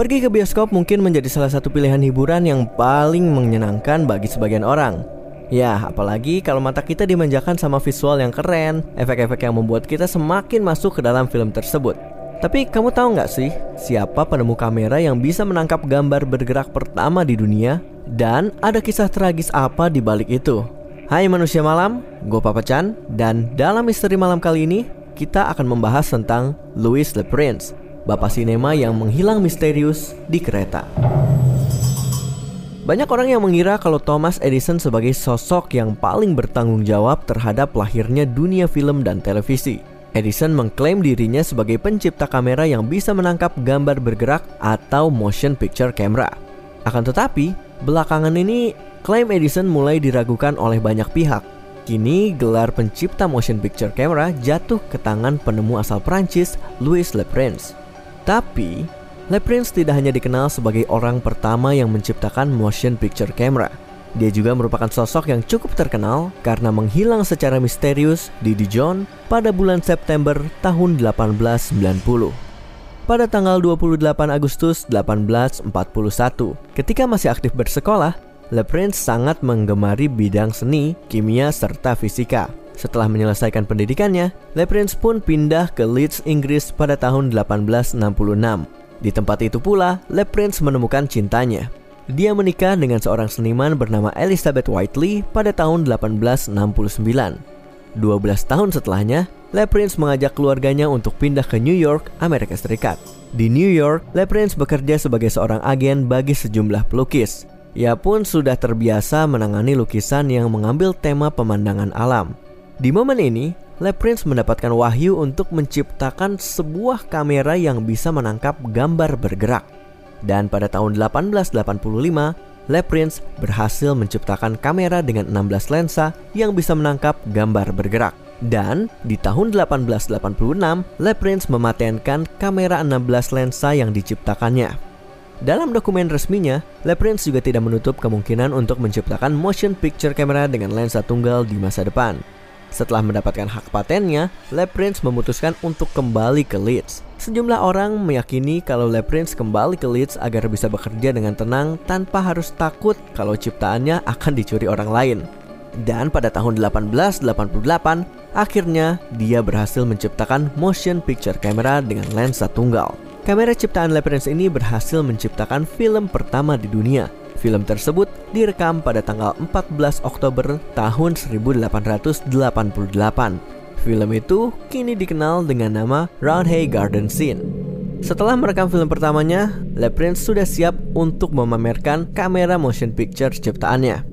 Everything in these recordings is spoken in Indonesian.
Pergi ke bioskop mungkin menjadi salah satu pilihan hiburan yang paling menyenangkan bagi sebagian orang. Ya, apalagi kalau mata kita dimanjakan sama visual yang keren, efek-efek yang membuat kita semakin masuk ke dalam film tersebut. Tapi kamu tahu nggak sih, siapa penemu kamera yang bisa menangkap gambar bergerak pertama di dunia? Dan ada kisah tragis apa di balik itu? Hai manusia malam, gue Papa Chan, dan dalam misteri malam kali ini, kita akan membahas tentang Louis Le Prince, bapak sinema yang menghilang misterius di kereta. Banyak orang yang mengira kalau Thomas Edison sebagai sosok yang paling bertanggung jawab terhadap lahirnya dunia film dan televisi. Edison mengklaim dirinya sebagai pencipta kamera yang bisa menangkap gambar bergerak atau motion picture camera. Akan tetapi, belakangan ini klaim Edison mulai diragukan oleh banyak pihak Kini gelar pencipta motion picture camera jatuh ke tangan penemu asal Prancis Louis Le Prince. Tapi, Le Prince tidak hanya dikenal sebagai orang pertama yang menciptakan motion picture camera. Dia juga merupakan sosok yang cukup terkenal karena menghilang secara misterius di Dijon pada bulan September tahun 1890. Pada tanggal 28 Agustus 1841, ketika masih aktif bersekolah, Le Prince sangat menggemari bidang seni, kimia, serta fisika. Setelah menyelesaikan pendidikannya, Le Prince pun pindah ke Leeds, Inggris pada tahun 1866. Di tempat itu pula, Le Prince menemukan cintanya. Dia menikah dengan seorang seniman bernama Elizabeth Whiteley pada tahun 1869. 12 tahun setelahnya, Le Prince mengajak keluarganya untuk pindah ke New York, Amerika Serikat. Di New York, Le Prince bekerja sebagai seorang agen bagi sejumlah pelukis. Ia pun sudah terbiasa menangani lukisan yang mengambil tema pemandangan alam. Di momen ini, Le Prince mendapatkan wahyu untuk menciptakan sebuah kamera yang bisa menangkap gambar bergerak. Dan pada tahun 1885, Le Prince berhasil menciptakan kamera dengan 16 lensa yang bisa menangkap gambar bergerak. Dan di tahun 1886, Le Prince mematenkan kamera 16 lensa yang diciptakannya. Dalam dokumen resminya, Le Prince juga tidak menutup kemungkinan untuk menciptakan motion picture camera dengan lensa tunggal di masa depan. Setelah mendapatkan hak patennya, Le Prince memutuskan untuk kembali ke Leeds. Sejumlah orang meyakini kalau Le Prince kembali ke Leeds agar bisa bekerja dengan tenang tanpa harus takut kalau ciptaannya akan dicuri orang lain. Dan pada tahun 1888, akhirnya dia berhasil menciptakan motion picture camera dengan lensa tunggal. Kamera ciptaan Le Prince ini berhasil menciptakan film pertama di dunia. Film tersebut direkam pada tanggal 14 Oktober tahun 1888. Film itu kini dikenal dengan nama Roundhay Garden Scene. Setelah merekam film pertamanya, Le Prince sudah siap untuk memamerkan kamera motion picture ciptaannya.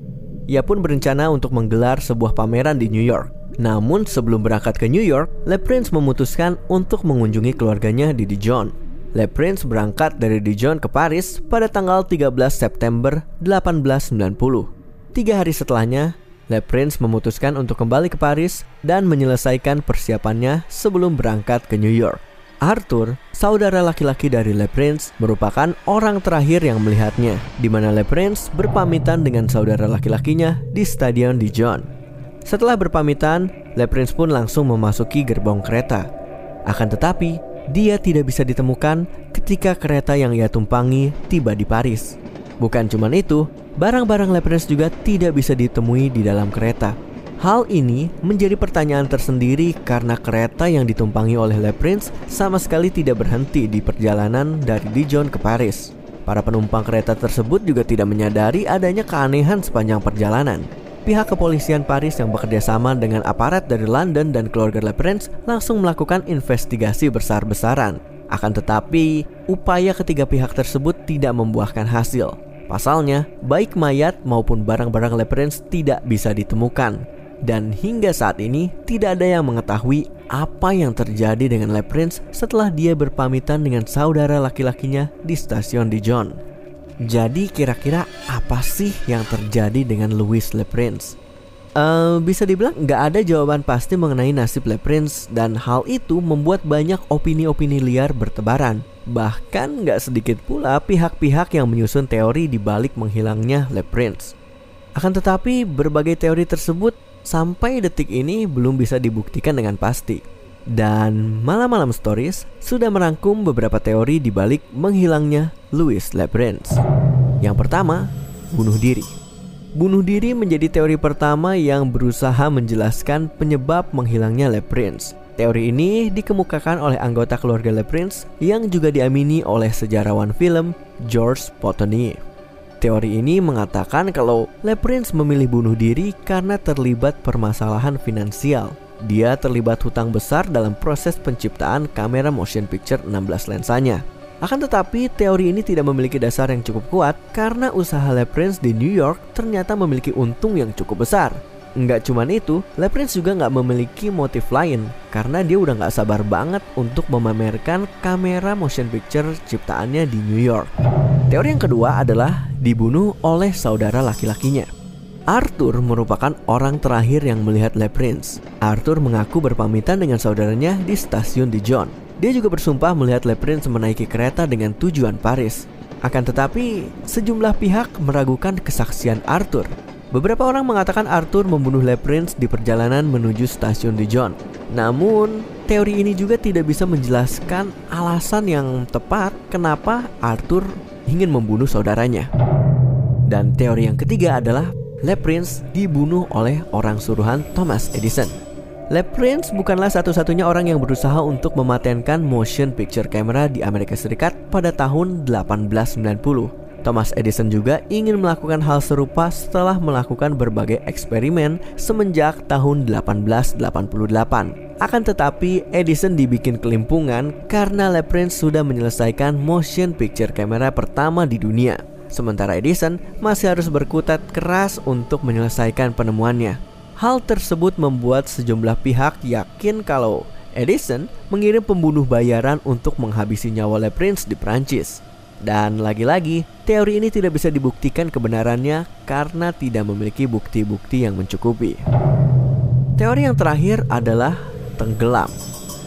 Ia pun berencana untuk menggelar sebuah pameran di New York. Namun sebelum berangkat ke New York, Le Prince memutuskan untuk mengunjungi keluarganya di Dijon. Le Prince berangkat dari Dijon ke Paris pada tanggal 13 September 1890. Tiga hari setelahnya, Le Prince memutuskan untuk kembali ke Paris dan menyelesaikan persiapannya sebelum berangkat ke New York. Arthur, saudara laki-laki dari Le Prince, merupakan orang terakhir yang melihatnya, di mana Le Prince berpamitan dengan saudara laki-lakinya di Stadion Dijon. Setelah berpamitan, Le Prince pun langsung memasuki gerbong kereta. Akan tetapi, dia tidak bisa ditemukan ketika kereta yang ia tumpangi tiba di Paris. Bukan cuma itu, barang-barang Le Prince juga tidak bisa ditemui di dalam kereta. Hal ini menjadi pertanyaan tersendiri karena kereta yang ditumpangi oleh Le Prince sama sekali tidak berhenti di perjalanan dari Dijon ke Paris. Para penumpang kereta tersebut juga tidak menyadari adanya keanehan sepanjang perjalanan pihak kepolisian Paris yang bekerja sama dengan aparat dari London dan keluarga Le Prince langsung melakukan investigasi besar-besaran. Akan tetapi, upaya ketiga pihak tersebut tidak membuahkan hasil. Pasalnya, baik mayat maupun barang-barang Le Prince tidak bisa ditemukan. Dan hingga saat ini, tidak ada yang mengetahui apa yang terjadi dengan Le Prince setelah dia berpamitan dengan saudara laki-lakinya di stasiun Dijon. Jadi kira-kira apa sih yang terjadi dengan Louis Le Prince? Uh, bisa dibilang nggak ada jawaban pasti mengenai nasib Le Prince dan hal itu membuat banyak opini-opini liar bertebaran. Bahkan nggak sedikit pula pihak-pihak yang menyusun teori di balik menghilangnya Le Prince. Akan tetapi berbagai teori tersebut sampai detik ini belum bisa dibuktikan dengan pasti. Dan malam-malam stories sudah merangkum beberapa teori di balik menghilangnya Louis Le Prince. Yang pertama, bunuh diri. Bunuh diri menjadi teori pertama yang berusaha menjelaskan penyebab menghilangnya Le Prince. Teori ini dikemukakan oleh anggota keluarga Le Prince yang juga diamini oleh sejarawan film George Potonier. Teori ini mengatakan kalau Le Prince memilih bunuh diri karena terlibat permasalahan finansial. Dia terlibat hutang besar dalam proses penciptaan kamera motion picture 16 lensanya. Akan tetapi, teori ini tidak memiliki dasar yang cukup kuat karena usaha Le Prince di New York ternyata memiliki untung yang cukup besar. Nggak cuman itu, Le Prince juga nggak memiliki motif lain karena dia udah nggak sabar banget untuk memamerkan kamera motion picture ciptaannya di New York. Teori yang kedua adalah dibunuh oleh saudara laki-lakinya. Arthur merupakan orang terakhir yang melihat Le Prince. Arthur mengaku berpamitan dengan saudaranya di stasiun Dijon. Dia juga bersumpah melihat Le Prince menaiki kereta dengan tujuan Paris. Akan tetapi, sejumlah pihak meragukan kesaksian Arthur. Beberapa orang mengatakan Arthur membunuh Le Prince di perjalanan menuju stasiun Dijon. Namun, teori ini juga tidak bisa menjelaskan alasan yang tepat kenapa Arthur ingin membunuh saudaranya. Dan teori yang ketiga adalah Le Prince dibunuh oleh orang suruhan Thomas Edison. Le Prince bukanlah satu-satunya orang yang berusaha untuk mematenkan motion picture camera di Amerika Serikat pada tahun 1890. Thomas Edison juga ingin melakukan hal serupa setelah melakukan berbagai eksperimen semenjak tahun 1888. Akan tetapi, Edison dibikin kelimpungan karena Le Prince sudah menyelesaikan motion picture camera pertama di dunia. Sementara Edison masih harus berkutat keras untuk menyelesaikan penemuannya. Hal tersebut membuat sejumlah pihak yakin kalau Edison mengirim pembunuh bayaran untuk menghabisi nyawa Le Prince di Prancis. Dan lagi-lagi, teori ini tidak bisa dibuktikan kebenarannya karena tidak memiliki bukti-bukti yang mencukupi. Teori yang terakhir adalah tenggelam.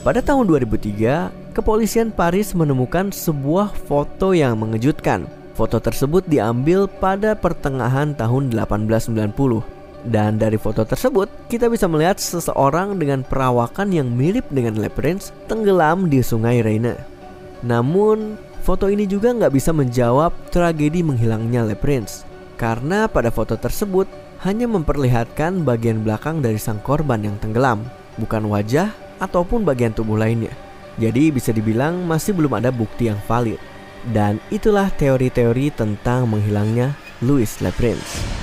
Pada tahun 2003, kepolisian Paris menemukan sebuah foto yang mengejutkan. Foto tersebut diambil pada pertengahan tahun 1890 dan dari foto tersebut, kita bisa melihat seseorang dengan perawakan yang mirip dengan Le Prince tenggelam di sungai Reine. Namun, foto ini juga nggak bisa menjawab tragedi menghilangnya Le Prince. Karena pada foto tersebut hanya memperlihatkan bagian belakang dari sang korban yang tenggelam, bukan wajah ataupun bagian tubuh lainnya. Jadi bisa dibilang masih belum ada bukti yang valid. Dan itulah teori-teori tentang menghilangnya Louis Le Prince.